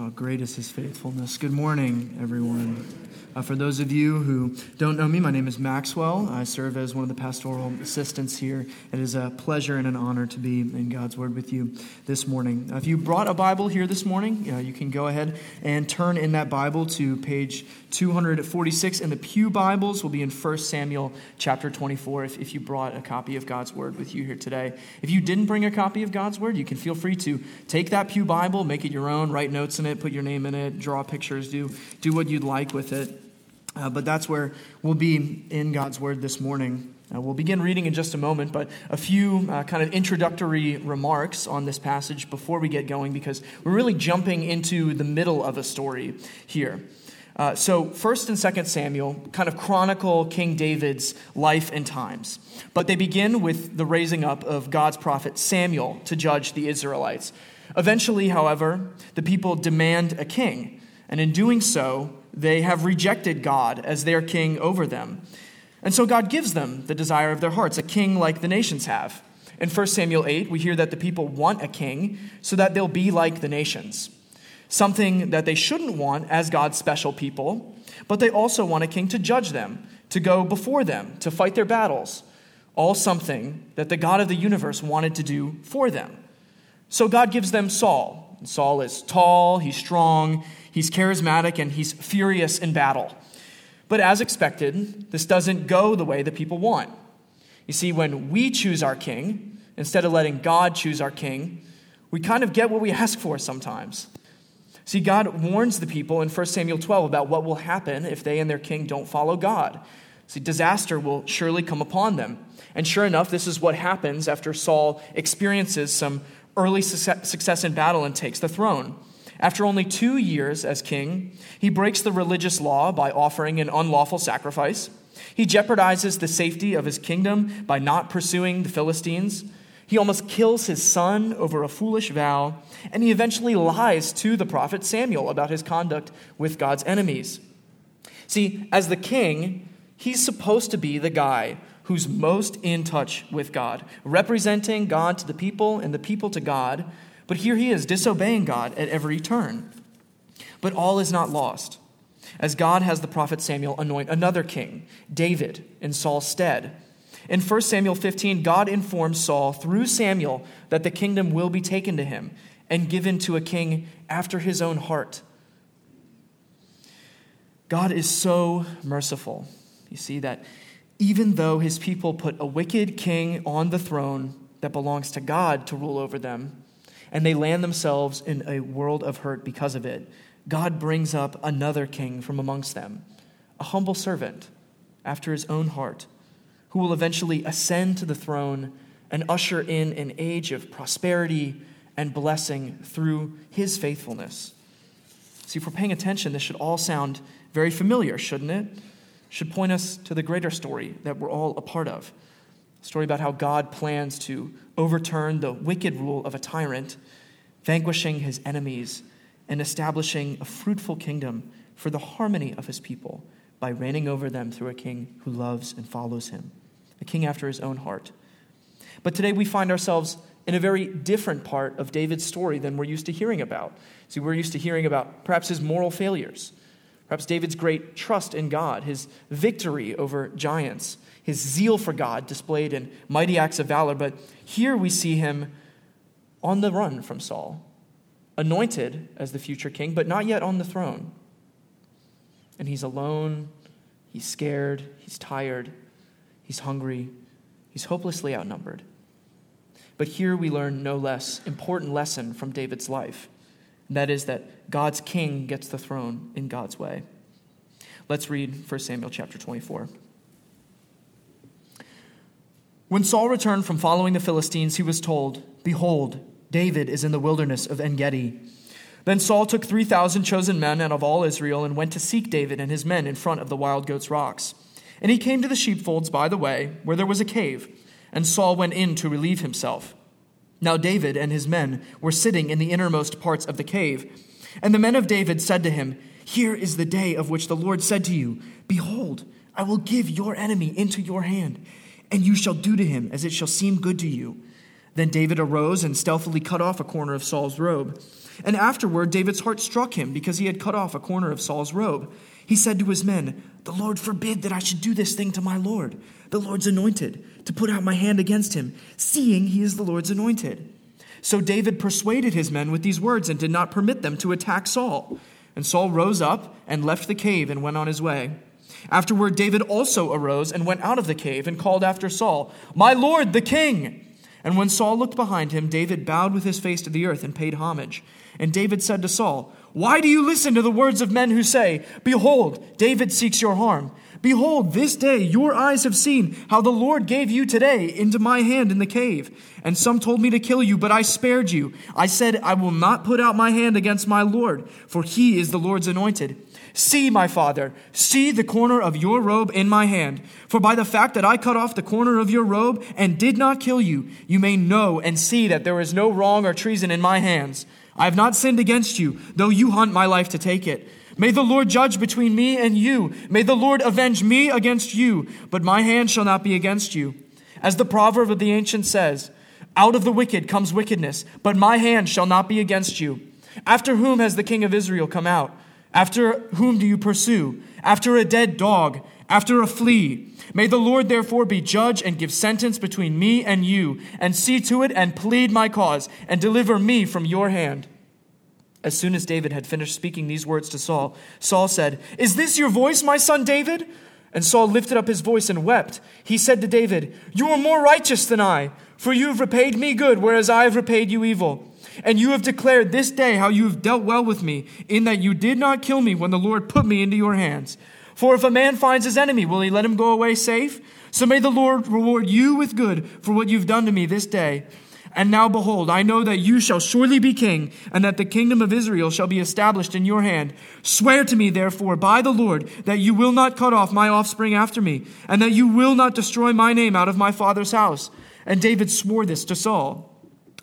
Oh, great is his faithfulness. Good morning, everyone. Uh, for those of you who don't know me, my name is Maxwell. I serve as one of the pastoral assistants here. It is a pleasure and an honor to be in God's Word with you this morning. Uh, if you brought a Bible here this morning, uh, you can go ahead and turn in that Bible to page 246. And the Pew Bibles will be in 1 Samuel chapter 24 if, if you brought a copy of God's Word with you here today. If you didn't bring a copy of God's Word, you can feel free to take that Pew Bible, make it your own, write notes in it, put your name in it, draw pictures, do, do what you'd like with it. Uh, but that's where we'll be in God's Word this morning. Uh, we'll begin reading in just a moment, but a few uh, kind of introductory remarks on this passage before we get going because we're really jumping into the middle of a story here. Uh, so, 1st and 2nd Samuel kind of chronicle King David's life and times. But they begin with the raising up of God's prophet Samuel to judge the Israelites. Eventually, however, the people demand a king, and in doing so, they have rejected God as their king over them. And so God gives them the desire of their hearts, a king like the nations have. In 1 Samuel 8, we hear that the people want a king so that they'll be like the nations. Something that they shouldn't want as God's special people, but they also want a king to judge them, to go before them, to fight their battles. All something that the God of the universe wanted to do for them. So God gives them Saul. Saul is tall, he's strong, He's charismatic and he's furious in battle. But as expected, this doesn't go the way that people want. You see, when we choose our king, instead of letting God choose our king, we kind of get what we ask for sometimes. See, God warns the people in 1 Samuel 12 about what will happen if they and their king don't follow God. See, disaster will surely come upon them. And sure enough, this is what happens after Saul experiences some early success in battle and takes the throne. After only two years as king, he breaks the religious law by offering an unlawful sacrifice. He jeopardizes the safety of his kingdom by not pursuing the Philistines. He almost kills his son over a foolish vow, and he eventually lies to the prophet Samuel about his conduct with God's enemies. See, as the king, he's supposed to be the guy who's most in touch with God, representing God to the people and the people to God, but here he is, disobeying God at every turn. But all is not lost, as God has the prophet Samuel anoint another king, David, in Saul's stead. In 1 Samuel 15, God informs Saul through Samuel that the kingdom will be taken to him and given to a king after his own heart. God is so merciful. You see that even though his people put a wicked king on the throne that belongs to God to rule over them, and they land themselves in a world of hurt because of it, God brings up another king from amongst them, a humble servant after his own heart, who will eventually ascend to the throne and usher in an age of prosperity and blessing through his faithfulness. See, if we're paying attention, this should all sound very familiar, shouldn't it? Should point us to the greater story that we're all a part of. A story about how God plans to overturn the wicked rule of a tyrant, vanquishing his enemies, and establishing a fruitful kingdom for the harmony of his people by reigning over them through a king who loves and follows him, a king after his own heart. But today we find ourselves in a very different part of David's story than we're used to hearing about. See, we're used to hearing about perhaps his moral failures, perhaps David's great trust in God, his victory over giants, his zeal for God displayed in mighty acts of valor, but here we see him on the run from Saul, anointed as the future king, but not yet on the throne. And he's alone, he's scared, he's tired, he's hungry, he's hopelessly outnumbered. But here we learn no less important lesson from David's life. And that is that God's king gets the throne in God's way. Let's read 1 Samuel chapter 24. When Saul returned from following the Philistines, he was told, Behold, David is in the wilderness of En Gedi. Then Saul took 3,000 chosen men out of all Israel and went to seek David and his men in front of the wild goats' rocks. And he came to the sheepfolds by the way, where there was a cave, and Saul went in to relieve himself. Now David and his men were sitting in the innermost parts of the cave. And the men of David said to him, Here is the day of which the Lord said to you, Behold, I will give your enemy into your hand and you shall do to him as it shall seem good to you. Then David arose and stealthily cut off a corner of Saul's robe. And afterward, David's heart struck him because he had cut off a corner of Saul's robe. He said to his men, The Lord forbid that I should do this thing to my Lord, the Lord's anointed, to put out my hand against him, seeing he is the Lord's anointed. So David persuaded his men with these words and did not permit them to attack Saul. And Saul rose up and left the cave and went on his way. Afterward, David also arose and went out of the cave and called after Saul, My Lord, the king! And when Saul looked behind him, David bowed with his face to the earth and paid homage. And David said to Saul, Why do you listen to the words of men who say, Behold, David seeks your harm? Behold, this day your eyes have seen how the Lord gave you today into my hand in the cave. And some told me to kill you, but I spared you. I said, I will not put out my hand against my Lord, for he is the Lord's anointed. See, my father, see the corner of your robe in my hand. For by the fact that I cut off the corner of your robe and did not kill you, you may know and see that there is no wrong or treason in my hands. I have not sinned against you, though you hunt my life to take it. May the Lord judge between me and you. May the Lord avenge me against you, but my hand shall not be against you. As the proverb of the ancient says, out of the wicked comes wickedness, but my hand shall not be against you. After whom has the king of Israel come out? After whom do you pursue? After a dead dog, after a flea. May the Lord therefore be judge and give sentence between me and you, and see to it and plead my cause, and deliver me from your hand. As soon as David had finished speaking these words to Saul, Saul said, Is this your voice, my son David? And Saul lifted up his voice and wept. He said to David, You are more righteous than I, for you have repaid me good, whereas I have repaid you evil. And you have declared this day how you have dealt well with me, in that you did not kill me when the Lord put me into your hands. For if a man finds his enemy, will he let him go away safe? So may the Lord reward you with good for what you've done to me this day. And now behold, I know that you shall surely be king, and that the kingdom of Israel shall be established in your hand. Swear to me, therefore, by the Lord, that you will not cut off my offspring after me, and that you will not destroy my name out of my father's house. And David swore this to Saul.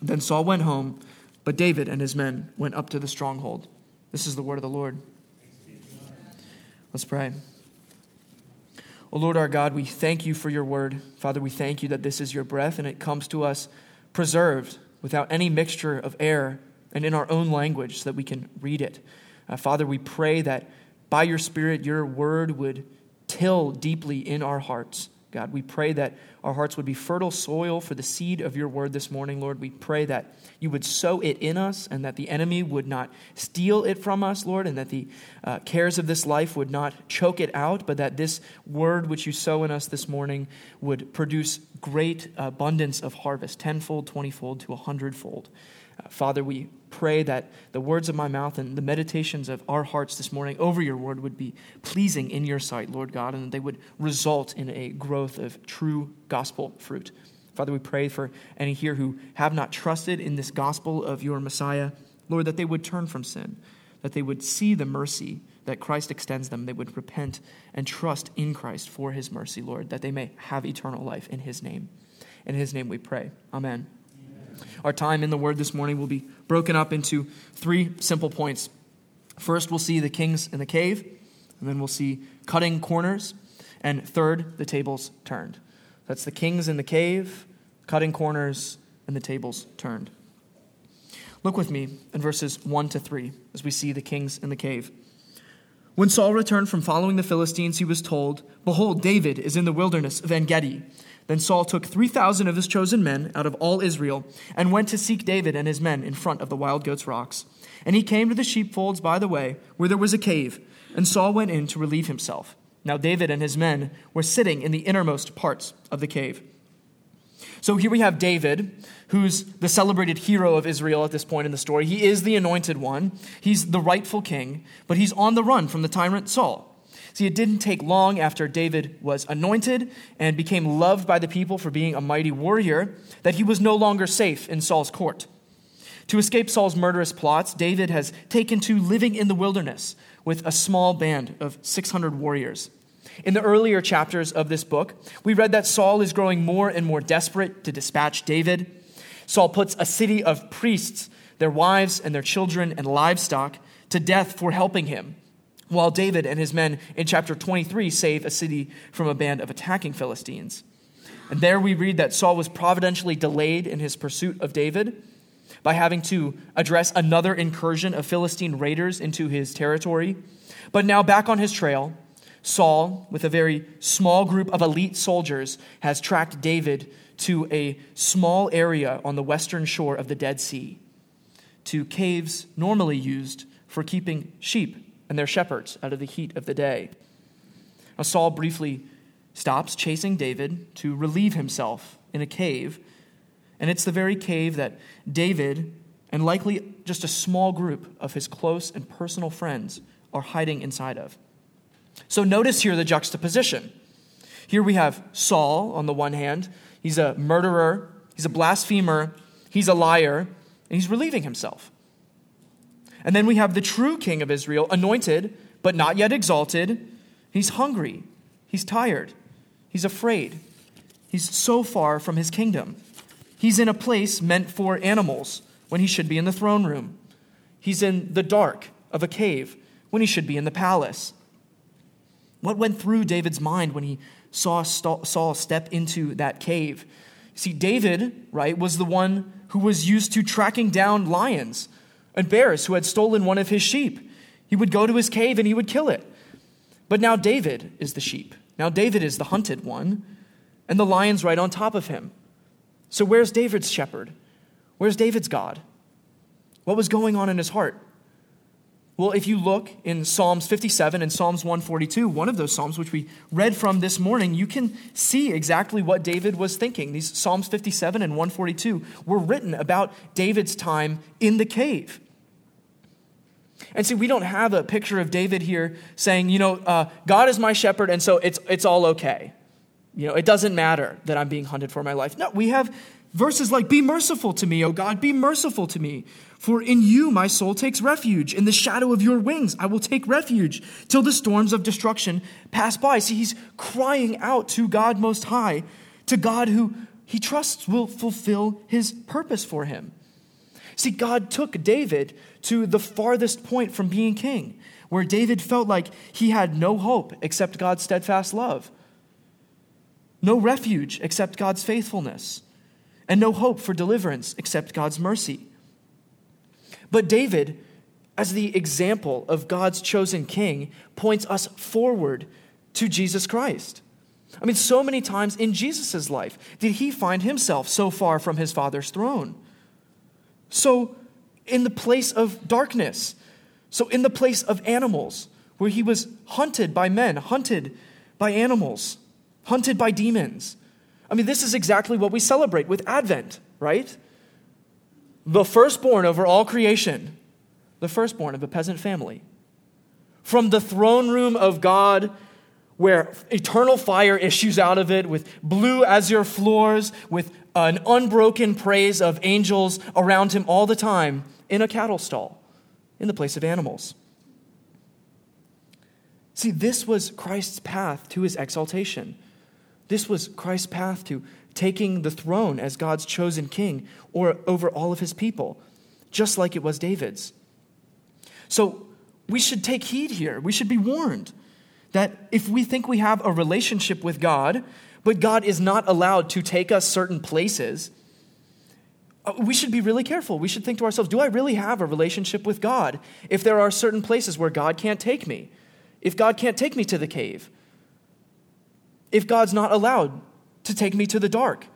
Then Saul went home but David and his men went up to the stronghold. This is the word of the Lord. Let's pray. O Lord our God, we thank you for your word. Father, we thank you that this is your breath and it comes to us preserved without any mixture of air and in our own language so that we can read it. Uh, Father, we pray that by your Spirit, your word would till deeply in our hearts. God, we pray that our hearts would be fertile soil for the seed of your word this morning, Lord. We pray that you would sow it in us and that the enemy would not steal it from us, Lord, and that the uh, cares of this life would not choke it out, but that this word which you sow in us this morning would produce great abundance of harvest, tenfold, twentyfold, to a hundredfold. Uh, Father, we pray that the words of my mouth and the meditations of our hearts this morning over your word would be pleasing in your sight, Lord God, and that they would result in a growth of true gospel fruit. Father, we pray for any here who have not trusted in this gospel of your Messiah, Lord, that they would turn from sin, that they would see the mercy that Christ extends them, they would repent and trust in Christ for his mercy, Lord, that they may have eternal life in his name. In his name we pray. Amen. Our time in the word this morning will be broken up into three simple points. First, we'll see the kings in the cave, and then we'll see cutting corners, and third, the tables turned. That's the kings in the cave, cutting corners, and the tables turned. Look with me in verses 1 to 3 as we see the kings in the cave. When Saul returned from following the Philistines, he was told, Behold, David is in the wilderness of En Gedi. Then Saul took 3,000 of his chosen men out of all Israel and went to seek David and his men in front of the wild goats' rocks. And he came to the sheepfolds by the way, where there was a cave, and Saul went in to relieve himself. Now David and his men were sitting in the innermost parts of the cave. So here we have David, who's the celebrated hero of Israel at this point in the story. He is the anointed one, he's the rightful king, but he's on the run from the tyrant Saul. See, it didn't take long after David was anointed and became loved by the people for being a mighty warrior that he was no longer safe in Saul's court. To escape Saul's murderous plots, David has taken to living in the wilderness with a small band of 600 warriors. In the earlier chapters of this book, we read that Saul is growing more and more desperate to dispatch David. Saul puts a city of priests, their wives and their children and livestock, to death for helping him, while David and his men in chapter 23 save a city from a band of attacking Philistines. And there we read that Saul was providentially delayed in his pursuit of David by having to address another incursion of Philistine raiders into his territory. But now, back on his trail, Saul, with a very small group of elite soldiers, has tracked David to a small area on the western shore of the Dead Sea, to caves normally used for keeping sheep and their shepherds out of the heat of the day. Now, Saul briefly stops chasing David to relieve himself in a cave. And it's the very cave that David, and likely just a small group of his close and personal friends, are hiding inside of. So notice here the juxtaposition. Here we have Saul on the one hand. He's a murderer, he's a blasphemer, he's a liar, and he's relieving himself. And then we have the true king of Israel, anointed, but not yet exalted. He's hungry, he's tired, He's afraid. He's so far from his kingdom. He's in a place meant for animals when he should be in the throne room. He's in the dark of a cave when he should be in the palace. What went through David's mind when he saw Saul step into that cave? See, David, right, was the one who was used to tracking down lions and bears who had stolen one of his sheep. He would go to his cave and he would kill it. But now David is the sheep. Now, David is the hunted one, and the lion's right on top of him. So, where's David's shepherd? Where's David's God? What was going on in his heart? Well, if you look in Psalms 57 and Psalms 142, one of those Psalms which we read from this morning, you can see exactly what David was thinking. These Psalms 57 and 142 were written about David's time in the cave. And see, we don't have a picture of David here saying, you know, uh, God is my shepherd, and so it's, it's all okay. You know, it doesn't matter that I'm being hunted for my life. No, we have verses like, Be merciful to me, O God, be merciful to me. For in you my soul takes refuge. In the shadow of your wings I will take refuge till the storms of destruction pass by. See, he's crying out to God Most High, to God who he trusts will fulfill his purpose for him. See, God took David to the farthest point from being king, where David felt like he had no hope except God's steadfast love, no refuge except God's faithfulness, and no hope for deliverance except God's mercy. But David, as the example of God's chosen king, points us forward to Jesus Christ. I mean, so many times in Jesus' life did he find himself so far from his Father's throne. So, in the place of darkness, so in the place of animals, where he was hunted by men, hunted by animals, hunted by demons. I mean, this is exactly what we celebrate with Advent, right? The firstborn over all creation, the firstborn of a peasant family. From the throne room of God, where eternal fire issues out of it with blue azure floors, with an unbroken praise of angels around him all the time in a cattle stall in the place of animals. See, this was Christ's path to his exaltation. This was Christ's path to taking the throne as God's chosen king or over all of his people, just like it was David's. So we should take heed here. We should be warned that if we think we have a relationship with God, but God is not allowed to take us certain places, Uh, we should be really careful. We should think to ourselves, do I really have a relationship with God if there are certain places where God can't take me? If God can't take me to the cave? If God's not allowed to take me to the dark?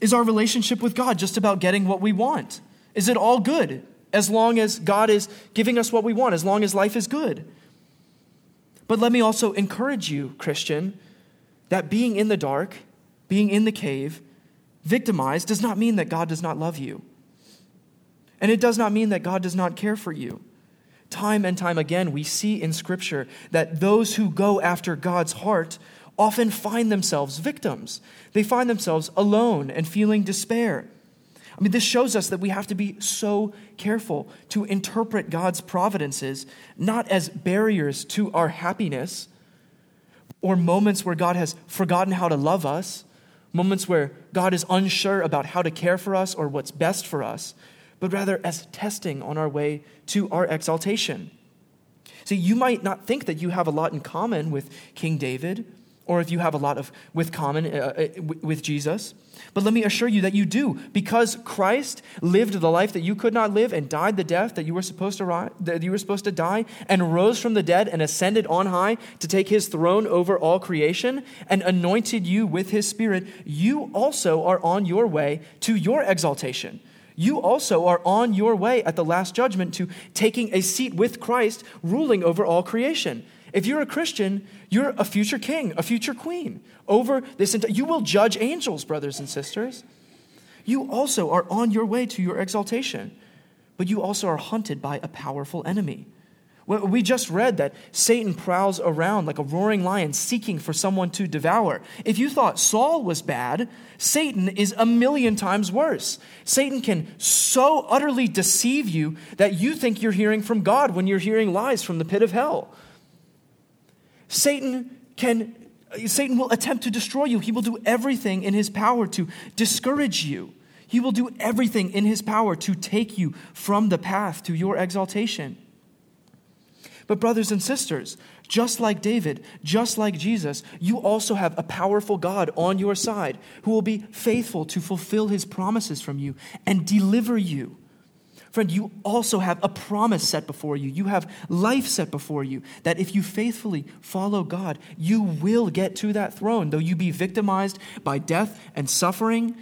Is our relationship with God just about getting what we want? Is it all good as long as God is giving us what we want, as long as life is good? But let me also encourage you, Christian, that being in the dark, being in the cave, victimized, does not mean that God does not love you. And it does not mean that God does not care for you. Time and time again, we see in Scripture that those who go after God's heart often find themselves victims. They find themselves alone and feeling despair. I mean, this shows us that we have to be so careful to interpret God's providences not as barriers to our happiness or moments where God has forgotten how to love us, moments where God is unsure about how to care for us or what's best for us, but rather as testing on our way to our exaltation. See, you might not think that you have a lot in common with King David or if you have a lot of with common uh, uh with Jesus. But let me assure you that you do, because Christ lived the life that you could not live and died the death that you were supposed to ri- that you were supposed to die, and rose from the dead and ascended on high to take his throne over all creation, and anointed you with his Spirit. You also are on your way to your exaltation. You also are on your way at the last judgment to taking a seat with Christ, ruling over all creation. If you're a Christian, you're a future king, a future queen over this. You will judge angels, brothers and sisters. You also are on your way to your exaltation, but you also are hunted by a powerful enemy. We just read that Satan prowls around like a roaring lion seeking for someone to devour. If you thought Saul was bad, Satan is a million times worse. Satan can so utterly deceive you that you think you're hearing from God when you're hearing lies from the pit of hell. Satan can uh, Satan will attempt to destroy you. He will do everything in his power to discourage you. He will do everything in his power to take you from the path to your exaltation. But, brothers and sisters, just like David, just like Jesus, you also have a powerful God on your side who will be faithful to fulfill his promises from you and deliver you Friend, you also have a promise set before you. You have life set before you that if you faithfully follow God, you will get to that throne. Though you be victimized by death and suffering,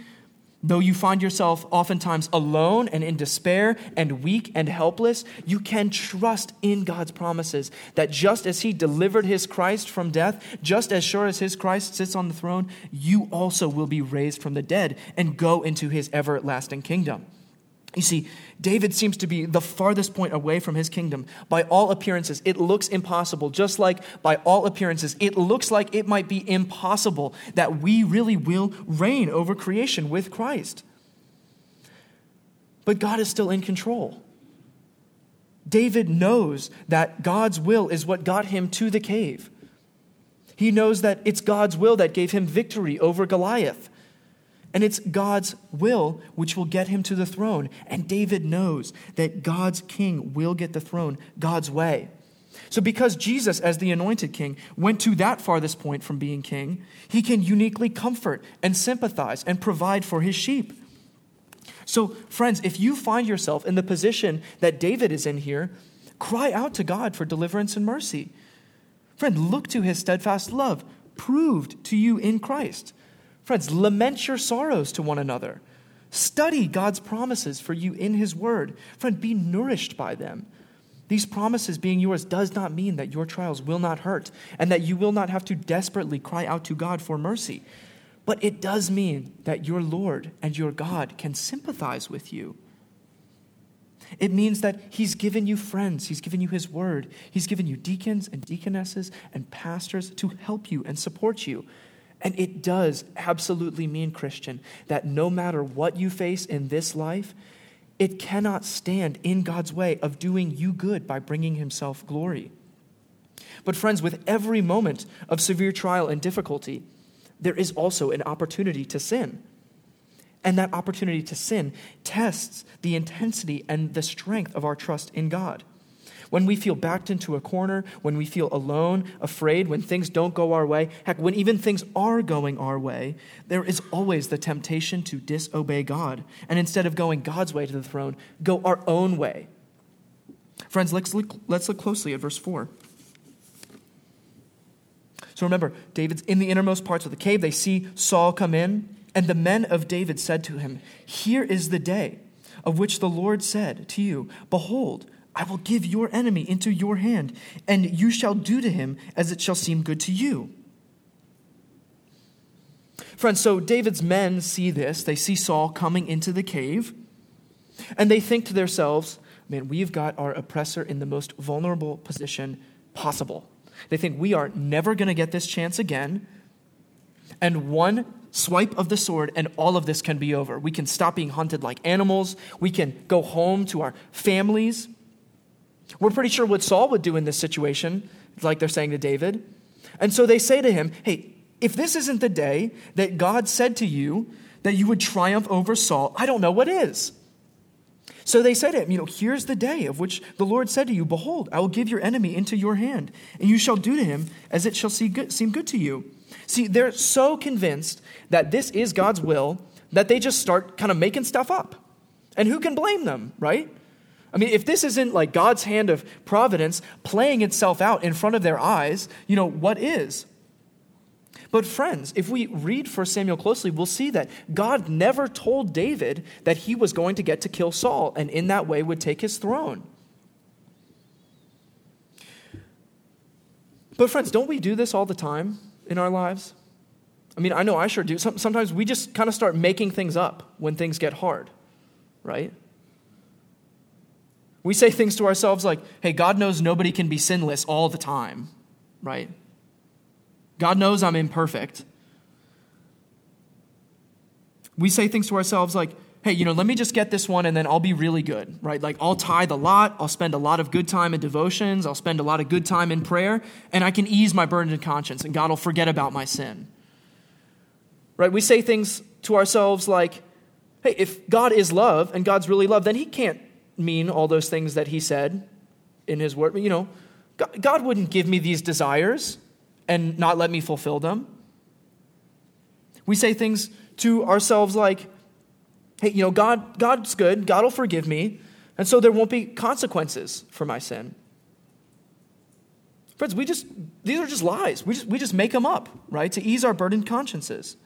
though you find yourself oftentimes alone and in despair and weak and helpless, you can trust in God's promises that just as He delivered His Christ from death, just as sure as His Christ sits on the throne, you also will be raised from the dead and go into His everlasting kingdom. You see, David seems to be the farthest point away from his kingdom. By all appearances, it looks impossible. Just like by all appearances, it looks like it might be impossible that we really will reign over creation with Christ. But God is still in control. David knows that God's will is what got him to the cave. He knows that it's God's will that gave him victory over Goliath. And it's God's will which will get him to the throne. And David knows that God's king will get the throne God's way. So, because Jesus, as the anointed king, went to that farthest point from being king, he can uniquely comfort and sympathize and provide for his sheep. So, friends, if you find yourself in the position that David is in here, cry out to God for deliverance and mercy. Friend, look to his steadfast love, proved to you in Christ. Friends, lament your sorrows to one another. Study God's promises for you in His Word. Friend, be nourished by them. These promises being yours does not mean that your trials will not hurt and that you will not have to desperately cry out to God for mercy. But it does mean that your Lord and your God can sympathize with you. It means that He's given you friends, He's given you His Word, He's given you deacons and deaconesses and pastors to help you and support you. And it does absolutely mean, Christian, that no matter what you face in this life, it cannot stand in God's way of doing you good by bringing Himself glory. But, friends, with every moment of severe trial and difficulty, there is also an opportunity to sin. And that opportunity to sin tests the intensity and the strength of our trust in God when we feel backed into a corner, when we feel alone, afraid, when things don't go our way, heck, when even things are going our way, there is always the temptation to disobey God. And instead of going God's way to the throne, go our own way. Friends, let's look, let's look closely at verse 4. So remember, David's in the innermost parts of the cave. They see Saul come in, and the men of David said to him, Here is the day of which the Lord said to you, Behold, I will give your enemy into your hand, and you shall do to him as it shall seem good to you. Friends, so David's men see this. They see Saul coming into the cave, and they think to themselves, man, we've got our oppressor in the most vulnerable position possible. They think we are never going to get this chance again. And one swipe of the sword, and all of this can be over. We can stop being hunted like animals. We can go home to our families. We're pretty sure what Saul would do in this situation, like they're saying to David. And so they say to him, Hey, if this isn't the day that God said to you that you would triumph over Saul, I don't know what is. So they said to him, You know, here's the day of which the Lord said to you, Behold, I will give your enemy into your hand, and you shall do to him as it shall good, seem good to you. See, they're so convinced that this is God's will that they just start kind of making stuff up. And who can blame them, right? I mean, if this isn't like God's hand of providence playing itself out in front of their eyes, you know, what is? But, friends, if we read 1 Samuel closely, we'll see that God never told David that he was going to get to kill Saul and in that way would take his throne. But, friends, don't we do this all the time in our lives? I mean, I know I sure do. Sometimes we just kind of start making things up when things get hard, right? We say things to ourselves like, hey, God knows nobody can be sinless all the time, right? God knows I'm imperfect. We say things to ourselves like, hey, you know, let me just get this one and then I'll be really good, right? Like, I'll tithe a lot, I'll spend a lot of good time in devotions, I'll spend a lot of good time in prayer, and I can ease my burdened conscience, and God will forget about my sin. Right? We say things to ourselves like, hey, if God is love and God's really love, then He can't mean all those things that He said in His word. You know, God wouldn't give me these desires and not let me fulfill them. We say things to ourselves like, hey, you know, God, God's good, God will forgive me, and so there won't be consequences for my sin. Friends, we just, these are just lies. We just, we just make them up, right, to ease our burdened consciences.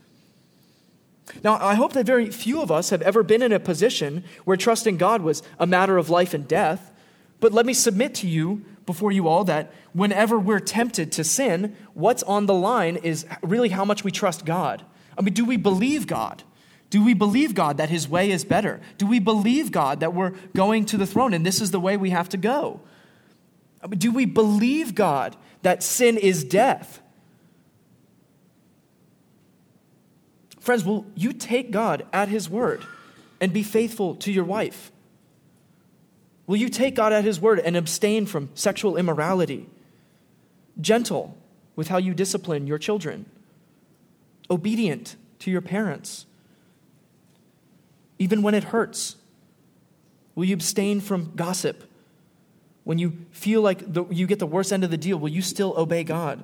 Now, I hope that very few of us have ever been in a position where trusting God was a matter of life and death. But let me submit to you, before you all, that whenever we're tempted to sin, what's on the line is really how much we trust God. I mean, do we believe God? Do we believe God that His way is better? Do we believe God that we're going to the throne and this is the way we have to go? I mean, do we believe God that sin is death? Friends, will you take God at His word and be faithful to your wife? Will you take God at His word and abstain from sexual immorality? Gentle with how you discipline your children, obedient to your parents, even when it hurts. Will you abstain from gossip? When you feel like the, you get the worst end of the deal, will you still obey God?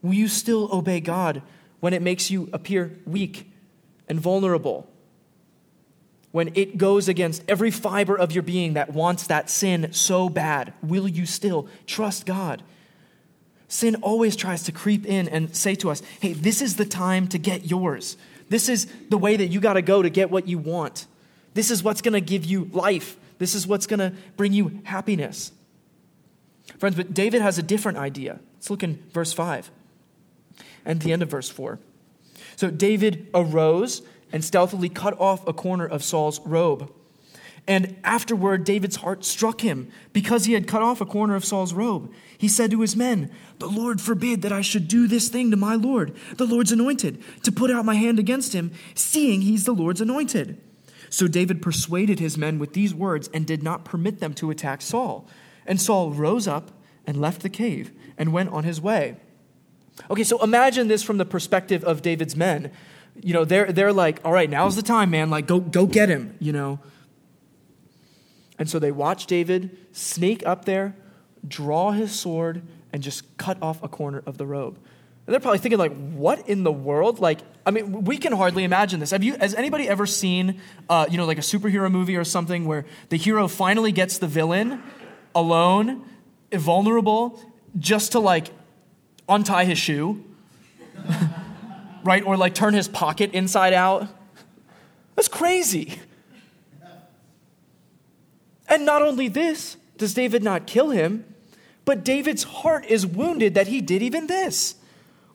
Will you still obey God when it makes you appear weak and vulnerable, when it goes against every fiber of your being that wants that sin so bad, will you still trust God? Sin always tries to creep in and say to us, hey, this is the time to get yours. This is the way that you got to go to get what you want. This is what's going to give you life. This is what's going to bring you happiness. Friends, but David has a different idea. Let's look in verse 5 and the end of verse 4. So David arose and stealthily cut off a corner of Saul's robe. And afterward, David's heart struck him because he had cut off a corner of Saul's robe. He said to his men, The Lord forbid that I should do this thing to my Lord, the Lord's anointed, to put out my hand against him, seeing he's the Lord's anointed. So David persuaded his men with these words and did not permit them to attack Saul. And Saul rose up and left the cave and went on his way. Okay, so imagine this from the perspective of David's men. You know, they're, they're like, all right, now's the time, man. Like, go, go get him, you know. And so they watch David sneak up there, draw his sword, and just cut off a corner of the robe. And they're probably thinking, like, what in the world? Like, I mean, we can hardly imagine this. Have you, has anybody ever seen, uh, you know, like a superhero movie or something where the hero finally gets the villain alone, vulnerable, just to like untie his shoe, right? Or like turn his pocket inside out. That's crazy. And not only this, does David not kill him, but David's heart is wounded that he did even this.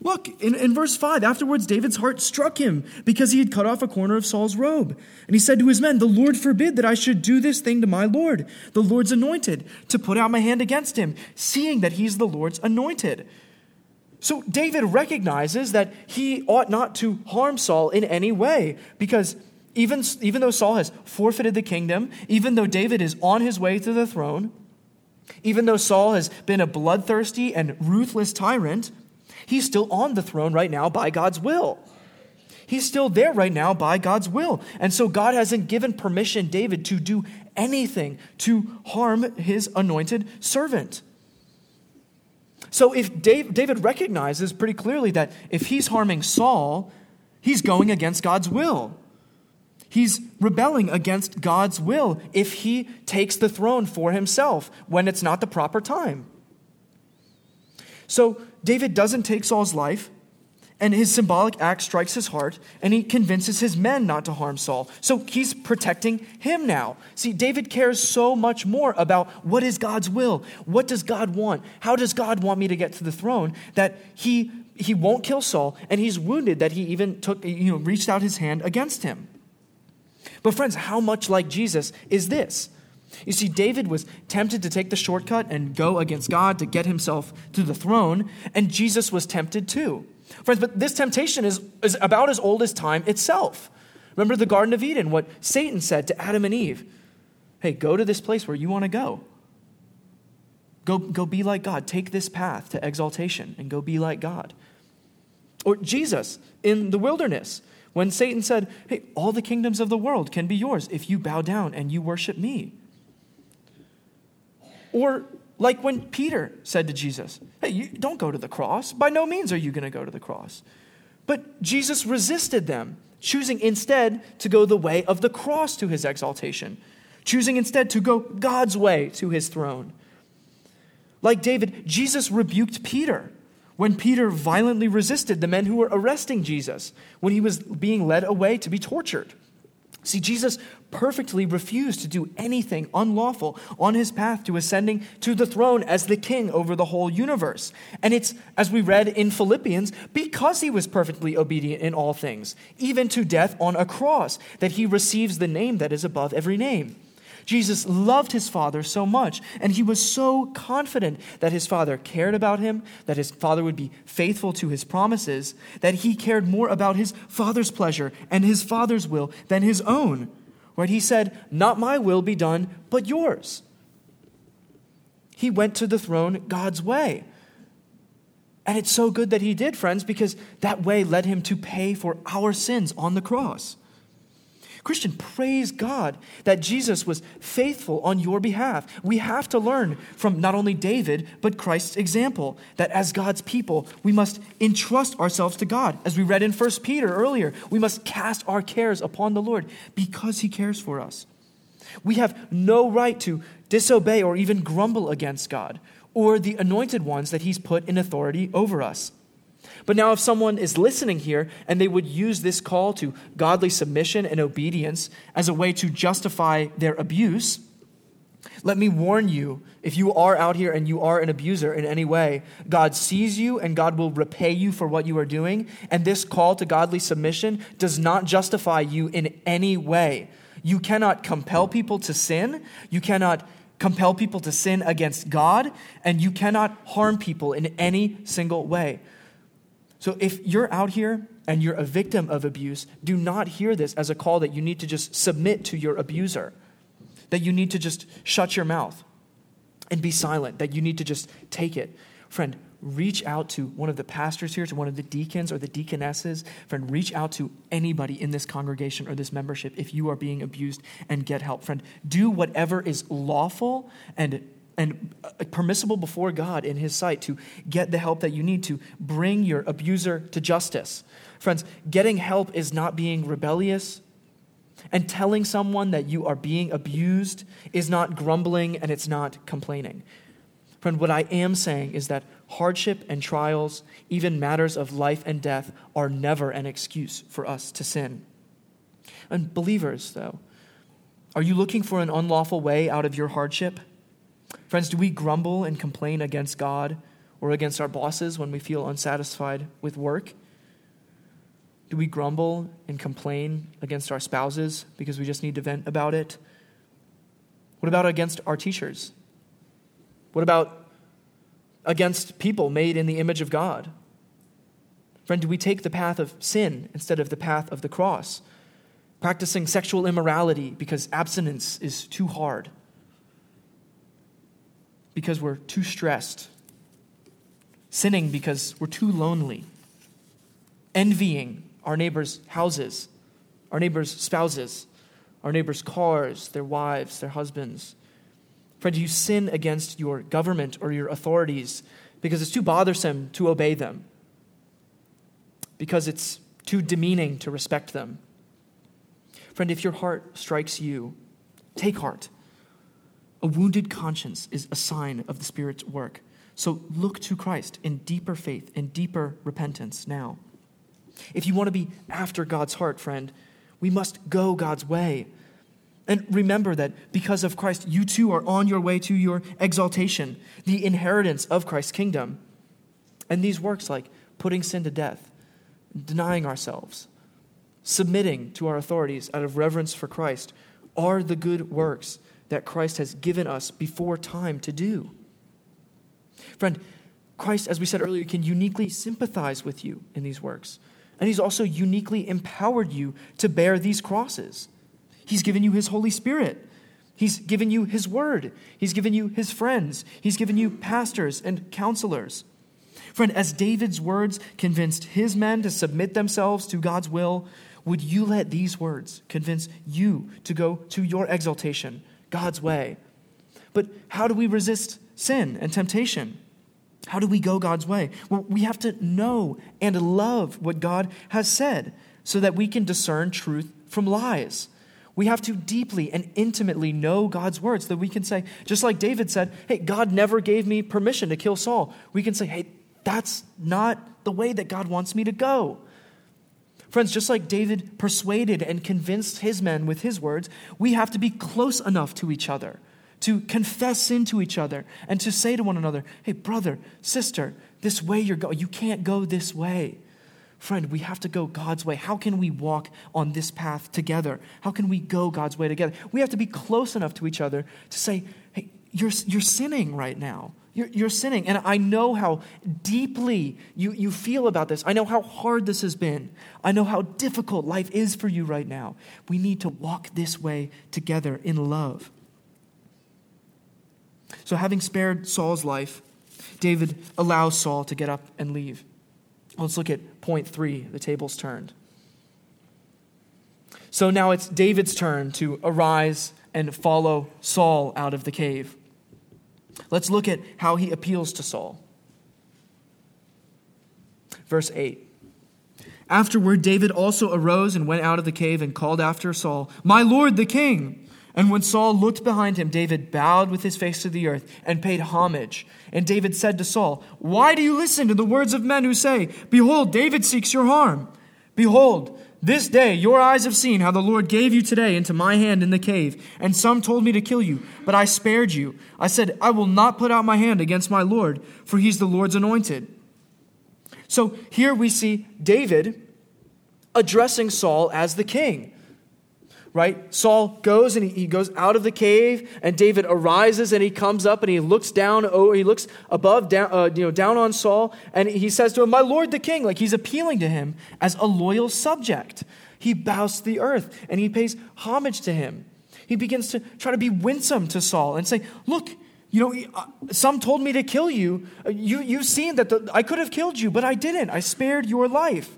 Look, in, in verse 5, afterwards, David's heart struck him because he had cut off a corner of Saul's robe. And he said to his men, The Lord forbid that I should do this thing to my Lord, the Lord's anointed, to put out my hand against him, seeing that he's the Lord's anointed. So David recognizes that he ought not to harm Saul in any way because even, even though Saul has forfeited the kingdom, even though David is on his way to the throne, even though Saul has been a bloodthirsty and ruthless tyrant, he's still on the throne right now by God's will. He's still there right now by God's will. And so God hasn't given permission David to do anything to harm his anointed servant. So if Dave, David recognizes pretty clearly that if he's harming Saul, he's going against God's will. He's rebelling against God's will if he takes the throne for himself when it's not the proper time. So David doesn't take Saul's life, and his symbolic act strikes his heart, and he convinces his men not to harm Saul. So he's protecting him now. See, David cares so much more about what is God's will, what does God want, how does God want me to get to the throne, that he he won't kill Saul, and he's wounded that he even took you know reached out his hand against him. But, friends, how much like Jesus is this? You see, David was tempted to take the shortcut and go against God to get himself to the throne, and Jesus was tempted too. Friends, but this temptation is, is about as old as time itself. Remember the Garden of Eden, what Satan said to Adam and Eve Hey, go to this place where you want to go. Go, go be like God. Take this path to exaltation and go be like God. Or Jesus in the wilderness when Satan said, Hey, all the kingdoms of the world can be yours if you bow down and you worship me. Or like when Peter said to Jesus, Hey, you don't go to the cross. By no means are you going to go to the cross. But Jesus resisted them, choosing instead to go the way of the cross to his exaltation, choosing instead to go God's way to his throne. Like David, Jesus rebuked Peter when Peter violently resisted the men who were arresting Jesus when he was being led away to be tortured. See, Jesus perfectly refused to do anything unlawful on his path to ascending to the throne as the king over the whole universe. And it's, as we read in Philippians, because he was perfectly obedient in all things, even to death on a cross, that he receives the name that is above every name. Jesus loved his Father so much, and he was so confident that his Father cared about him, that his Father would be faithful to his promises, that he cared more about his Father's pleasure and his Father's will than his own. Right? He said, Not my will be done, but yours. He went to the throne God's way. And it's so good that he did, friends, because that way led him to pay for our sins on the cross. Christian, praise God that Jesus was faithful on your behalf. We have to learn from not only David, but Christ's example that as God's people, we must entrust ourselves to God. As we read in 1 Peter earlier, we must cast our cares upon the Lord because he cares for us. We have no right to disobey or even grumble against God or the anointed ones that he's put in authority over us. But now, if someone is listening here and they would use this call to godly submission and obedience as a way to justify their abuse, let me warn you if you are out here and you are an abuser in any way, God sees you and God will repay you for what you are doing. And this call to godly submission does not justify you in any way. You cannot compel people to sin. You cannot compel people to sin against God. And you cannot harm people in any single way. So if you're out here and you're a victim of abuse, do not hear this as a call that you need to just submit to your abuser, that you need to just shut your mouth and be silent, that you need to just take it. Friend, reach out to one of the pastors here, to one of the deacons or the deaconesses. Friend, reach out to anybody in this congregation or this membership if you are being abused and get help. Friend, do whatever is lawful and and uh, permissible before God in His sight to get the help that you need to bring your abuser to justice. Friends, getting help is not being rebellious, and telling someone that you are being abused is not grumbling and it's not complaining. Friend, what I am saying is that hardship and trials, even matters of life and death, are never an excuse for us to sin. And believers, though, are you looking for an unlawful way out of your hardship? Friends, do we grumble and complain against God or against our bosses when we feel unsatisfied with work? Do we grumble and complain against our spouses because we just need to vent about it? What about against our teachers? What about against people made in the image of God? Friend, do we take the path of sin instead of the path of the cross? Practicing sexual immorality because abstinence is too hard? Because we're too stressed, sinning because we're too lonely, envying our neighbors' houses, our neighbors' spouses, our neighbors' cars, their wives, their husbands. Friend, you sin against your government or your authorities because it's too bothersome to obey them, because it's too demeaning to respect them. Friend, if your heart strikes you, take heart. A wounded conscience is a sign of the Spirit's work. So look to Christ in deeper faith and deeper repentance now. If you want to be after God's heart, friend, we must go God's way. And remember that because of Christ, you too are on your way to your exaltation, the inheritance of Christ's kingdom. And these works like putting sin to death, denying ourselves, submitting to our authorities out of reverence for Christ are the good works that Christ has given us before time to do. Friend, Christ, as we said earlier, can uniquely sympathize with you in these works. And he's also uniquely empowered you to bear these crosses. He's given you his Holy Spirit. He's given you his word. He's given you his friends. He's given you pastors and counselors. Friend, as David's words convinced his men to submit themselves to God's will, would you let these words convince you to go to your exaltation, God's way? But how do we resist sin and temptation? How do we go God's way? Well, we have to know and love what God has said so that we can discern truth from lies. We have to deeply and intimately know God's word so that we can say, just like David said, hey, God never gave me permission to kill Saul. We can say, hey, that's not the way that God wants me to go. Friends, just like David persuaded and convinced his men with his words, we have to be close enough to each other to confess sin to each other and to say to one another, hey, brother, sister, this way you're going, you can't go this way. Friend, we have to go God's way. How can we walk on this path together? How can we go God's way together? We have to be close enough to each other to say, hey, you're, you're sinning right now. You're, you're sinning. And I know how deeply you, you feel about this. I know how hard this has been. I know how difficult life is for you right now. We need to walk this way together in love. So, having spared Saul's life, David allows Saul to get up and leave. Let's look at point three the table's turned. So now it's David's turn to arise and follow Saul out of the cave. Let's look at how he appeals to Saul. Verse 8. Afterward, David also arose and went out of the cave and called after Saul, My Lord the king. And when Saul looked behind him, David bowed with his face to the earth and paid homage. And David said to Saul, Why do you listen to the words of men who say, Behold, David seeks your harm? Behold, this day your eyes have seen how the Lord gave you today into my hand in the cave, and some told me to kill you, but I spared you. I said, I will not put out my hand against my Lord, for he's the Lord's anointed. So here we see David addressing Saul as the king right? Saul goes and he, goes out of the cave, and David arises and he comes up and he looks down, oh, he looks above, down, uh, you know, down on Saul, and he says to him, My Lord the king, like he's appealing to him as a loyal subject. He bows to the earth and he pays homage to him. He begins to try to be winsome to Saul and say, Look, you know, uh, some told me to kill you. Uh, you you've seen that the, I could have killed you, but I didn't. I spared your life.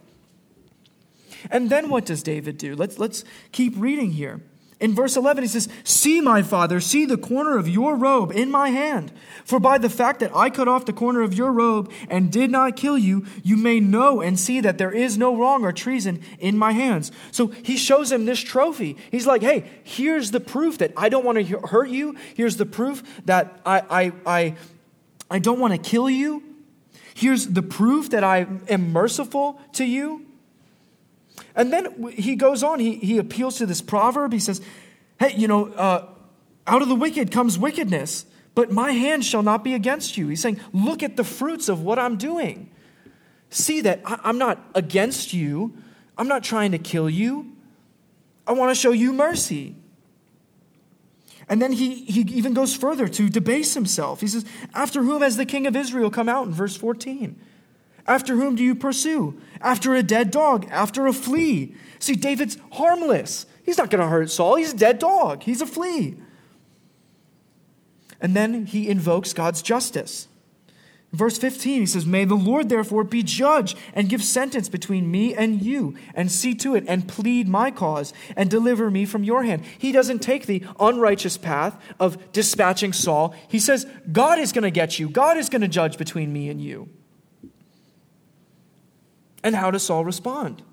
And then what does David do? Let's, let's keep reading here. In verse 11, he says, See, my father, see the corner of your robe in my hand. For by the fact that I cut off the corner of your robe and did not kill you, you may know and see that there is no wrong or treason in my hands. So he shows him this trophy. He's like, Hey, here's the proof that I don't want to hurt you. Here's the proof that I, I, I, I don't want to kill you. Here's the proof that I am merciful to you. And then he goes on, he, he appeals to this proverb. He says, Hey, you know, uh, out of the wicked comes wickedness, but my hand shall not be against you. He's saying, Look at the fruits of what I'm doing. See that I, I'm not against you, I'm not trying to kill you. I want to show you mercy. And then he, he even goes further to debase himself. He says, After whom has the king of Israel come out in verse 14? After whom do you pursue? After a dead dog, after a flea. See, David's harmless. He's not going to hurt Saul. He's a dead dog, he's a flea. And then he invokes God's justice. Verse 15, he says, May the Lord therefore be judge and give sentence between me and you, and see to it, and plead my cause, and deliver me from your hand. He doesn't take the unrighteous path of dispatching Saul. He says, God is going to get you, God is going to judge between me and you. And how does Saul respond?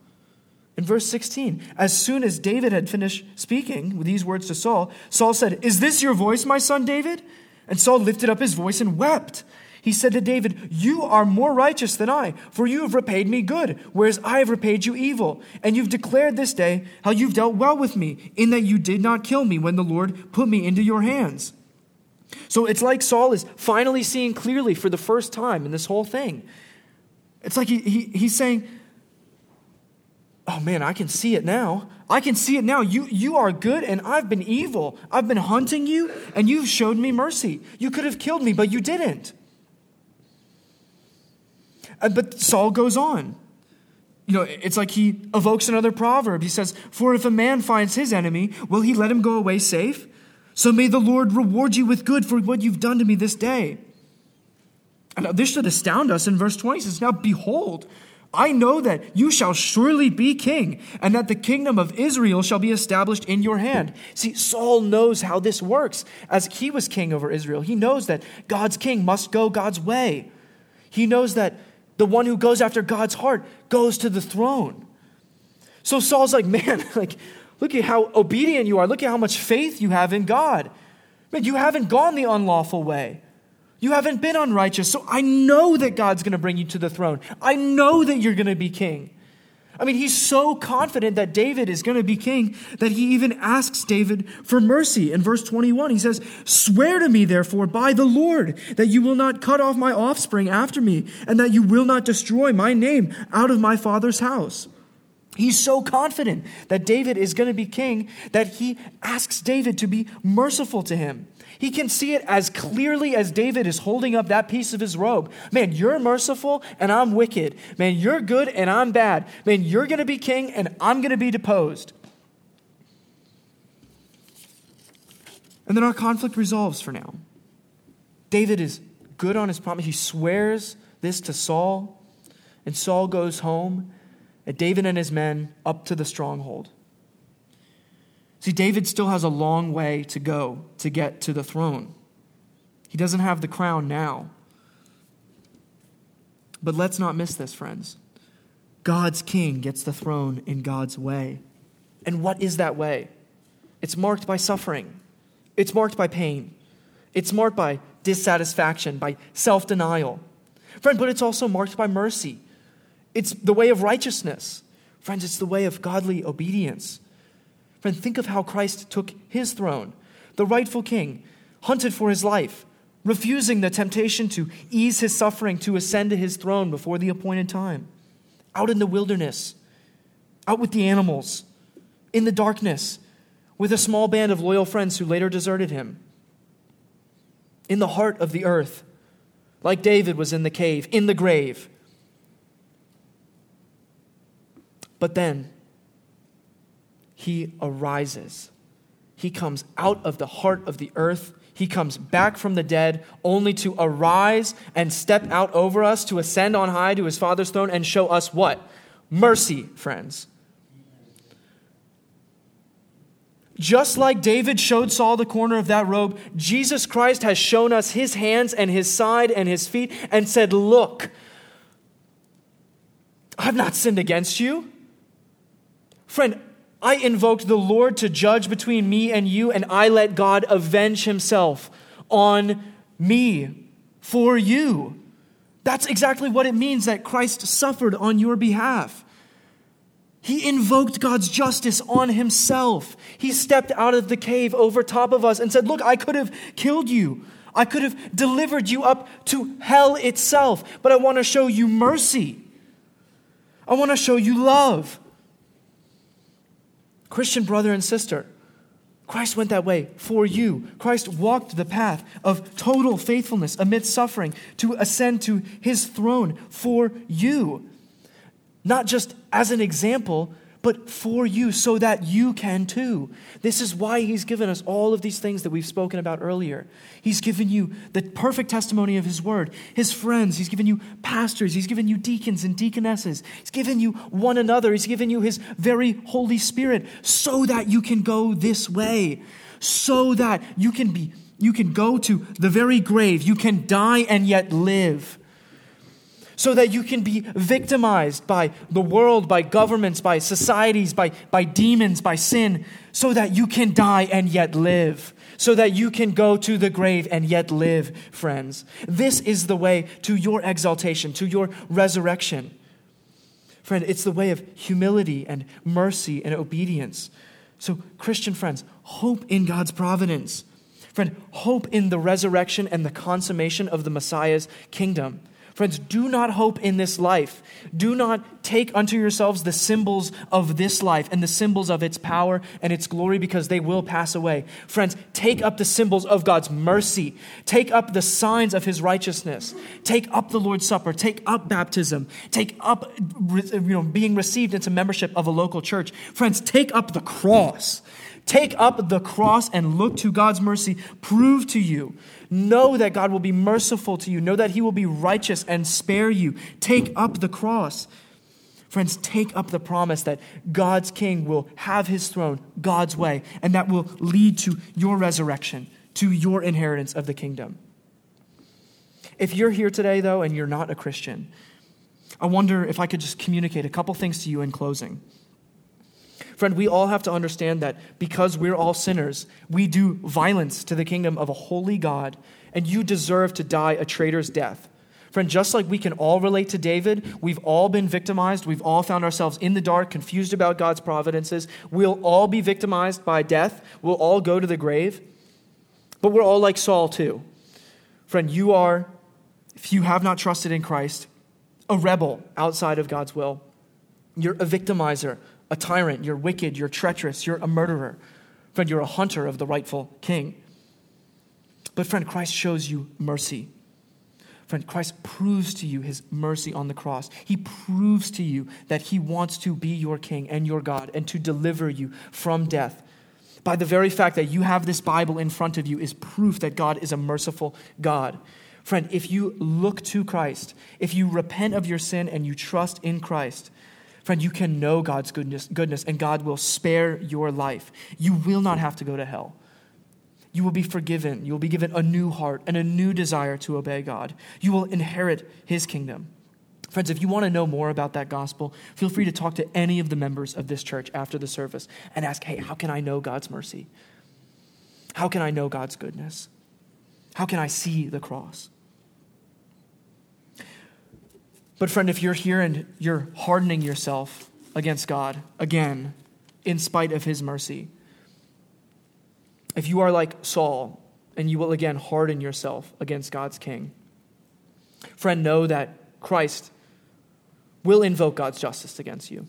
In verse 16, as soon as David had finished speaking with these words to Saul, Saul said, Is this your voice, my son David? And Saul lifted up his voice and wept. He said to David, You are more righteous than I, for you have repaid me good, whereas I have repaid you evil. And you've declared this day how you've dealt well with me, in that you did not kill me when the Lord put me into your hands. So it's like Saul is finally seeing clearly for the first time in this whole thing. It's like he, he, he's saying, Oh man, I can see it now. I can see it now. You, you are good, and I've been evil. I've been hunting you, and you've showed me mercy. You could have killed me, but you didn't. Uh, but Saul goes on. You know, it's like he evokes another proverb. He says, For if a man finds his enemy, will he let him go away safe? So may the Lord reward you with good for what you've done to me this day. And this should astound us in verse 20. It says, Now behold, I know that you shall surely be king, and that the kingdom of Israel shall be established in your hand. See, Saul knows how this works. As he was king over Israel, he knows that God's king must go God's way. He knows that the one who goes after God's heart goes to the throne. So Saul's like, man, like, look at how obedient you are. Look at how much faith you have in God. Man, you haven't gone the unlawful way. You haven't been unrighteous. So I know that God's going to bring you to the throne. I know that you're going to be king. I mean, he's so confident that David is going to be king that he even asks David for mercy. In verse 21, he says, Swear to me, therefore, by the Lord, that you will not cut off my offspring after me, and that you will not destroy my name out of my father's house. He's so confident that David is going to be king that he asks David to be merciful to him. He can see it as clearly as David is holding up that piece of his robe. Man, you're merciful and I'm wicked. Man, you're good and I'm bad. Man, you're going to be king and I'm going to be deposed. And then our conflict resolves for now. David is good on his promise. He swears this to Saul, and Saul goes home, David and his men up to the stronghold. See, David still has a long way to go to get to the throne. He doesn't have the crown now. But let's not miss this, friends. God's king gets the throne in God's way. And what is that way? It's marked by suffering, it's marked by pain, it's marked by dissatisfaction, by self denial. Friend, but it's also marked by mercy. It's the way of righteousness. Friends, it's the way of godly obedience. Friend, think of how Christ took his throne, the rightful king, hunted for his life, refusing the temptation to ease his suffering to ascend to his throne before the appointed time. Out in the wilderness, out with the animals, in the darkness, with a small band of loyal friends who later deserted him. In the heart of the earth, like David was in the cave, in the grave. But then, he arises. He comes out of the heart of the earth. He comes back from the dead only to arise and step out over us, to ascend on high to his Father's throne and show us what? Mercy, friends. Just like David showed Saul the corner of that robe, Jesus Christ has shown us his hands and his side and his feet and said, Look, I've not sinned against you. Friend, I invoked the Lord to judge between me and you, and I let God avenge himself on me for you. That's exactly what it means that Christ suffered on your behalf. He invoked God's justice on himself. He stepped out of the cave over top of us and said, Look, I could have killed you. I could have delivered you up to hell itself, but I want to show you mercy. I want to show you love. Christian brother and sister, Christ went that way for you. Christ walked the path of total faithfulness amidst suffering to ascend to his throne for you. Not just as an example, but for you so that you can too. This is why he's given us all of these things that we've spoken about earlier. He's given you the perfect testimony of his word, his friends, he's given you pastors, he's given you deacons and deaconesses, he's given you one another, he's given you his very Holy Spirit so that you can go this way, so that you can be you can go to the very grave, you can die and yet live so that you can be victimized by the world, by governments, by societies, by, by demons, by sin, so that you can die and yet live, so that you can go to the grave and yet live, friends. This is the way to your exaltation, to your resurrection. Friend, it's the way of humility and mercy and obedience. So, Christian friends, hope in God's providence. Friend, hope in the resurrection and the consummation of the Messiah's kingdom. Friends, do not hope in this life. Do not take unto yourselves the symbols of this life and the symbols of its power and its glory because they will pass away. Friends, take up the symbols of God's mercy. Take up the signs of his righteousness. Take up the Lord's Supper. Take up baptism. Take up you know, being received into membership of a local church. Friends, take up the cross. Take up the cross and look to God's mercy. Prove to you Know that God will be merciful to you. Know that He will be righteous and spare you. Take up the cross. Friends, take up the promise that God's king will have his throne God's way, and that will lead to your resurrection, to your inheritance of the kingdom. If you're here today, though, and you're not a Christian, I wonder if I could just communicate a couple things to you in closing. Friend, we all have to understand that because we're all sinners, we do violence to the kingdom of a holy God, and you deserve to die a traitor's death. Friend, just like we can all relate to David, we've all been victimized. We've all found ourselves in the dark, confused about God's providences. We'll all be victimized by death. We'll all go to the grave. But we're all like Saul, too. Friend, you are, if you have not trusted in Christ, a rebel outside of God's will. You're a victimizer a tyrant, you're wicked, you're treacherous, you're a murderer. Friend, you're a hunter of the rightful king. But, friend, Christ shows you mercy. Friend, Christ proves to you his mercy on the cross. He proves to you that he wants to be your king and your God and to deliver you from death. By the very fact that you have this Bible in front of you is proof that God is a merciful God. Friend, if you look to Christ, if you repent of your sin and you trust in Christ, Friend, you can know God's goodness, goodness, and God will spare your life. You will not have to go to hell. You will be forgiven. You will be given a new heart and a new desire to obey God. You will inherit his kingdom. Friends, if you want to know more about that gospel, feel free to talk to any of the members of this church after the service and ask, hey, how can I know God's mercy? How can I know God's goodness? How can I see the cross? But, friend, if you're here and you're hardening yourself against God, again, in spite of his mercy, if you are like Saul and you will again harden yourself against God's king, friend, know that Christ will invoke God's justice against you.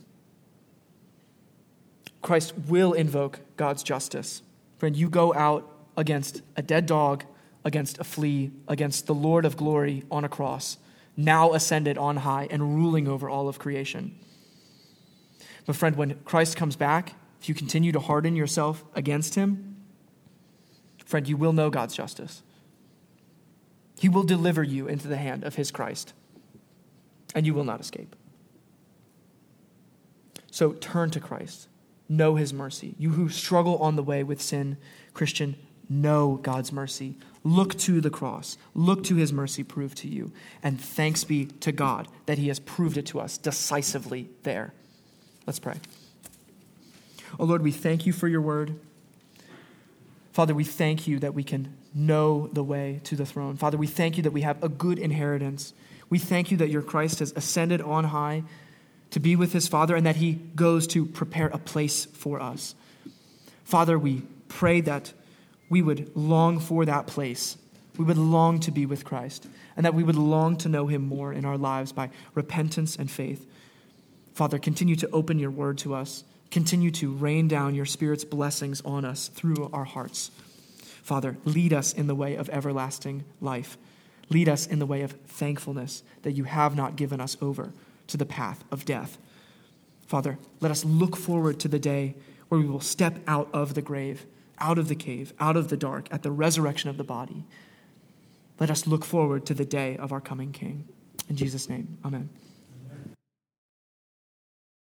Christ will invoke God's justice. Friend, you go out against a dead dog, against a flea, against the Lord of glory on a cross now ascended on high and ruling over all of creation. But, friend, when Christ comes back, if you continue to harden yourself against him, friend, you will know God's justice. He will deliver you into the hand of his Christ, and you will not escape. So turn to Christ. Know his mercy. You who struggle on the way with sin, Christian, know God's mercy. Look to the cross. Look to his mercy proved to you. And thanks be to God that he has proved it to us decisively there. Let's pray. Oh Lord, we thank you for your word. Father, we thank you that we can know the way to the throne. Father, we thank you that we have a good inheritance. We thank you that your Christ has ascended on high to be with his Father and that he goes to prepare a place for us. Father, we pray that we would long for that place. We would long to be with Christ, and that we would long to know him more in our lives by repentance and faith. Father, continue to open your word to us. Continue to rain down your Spirit's blessings on us through our hearts. Father, lead us in the way of everlasting life. Lead us in the way of thankfulness that you have not given us over to the path of death. Father, let us look forward to the day where we will step out of the grave, out of the cave, out of the dark, at the resurrection of the body. Let us look forward to the day of our coming King. In Jesus' name, amen.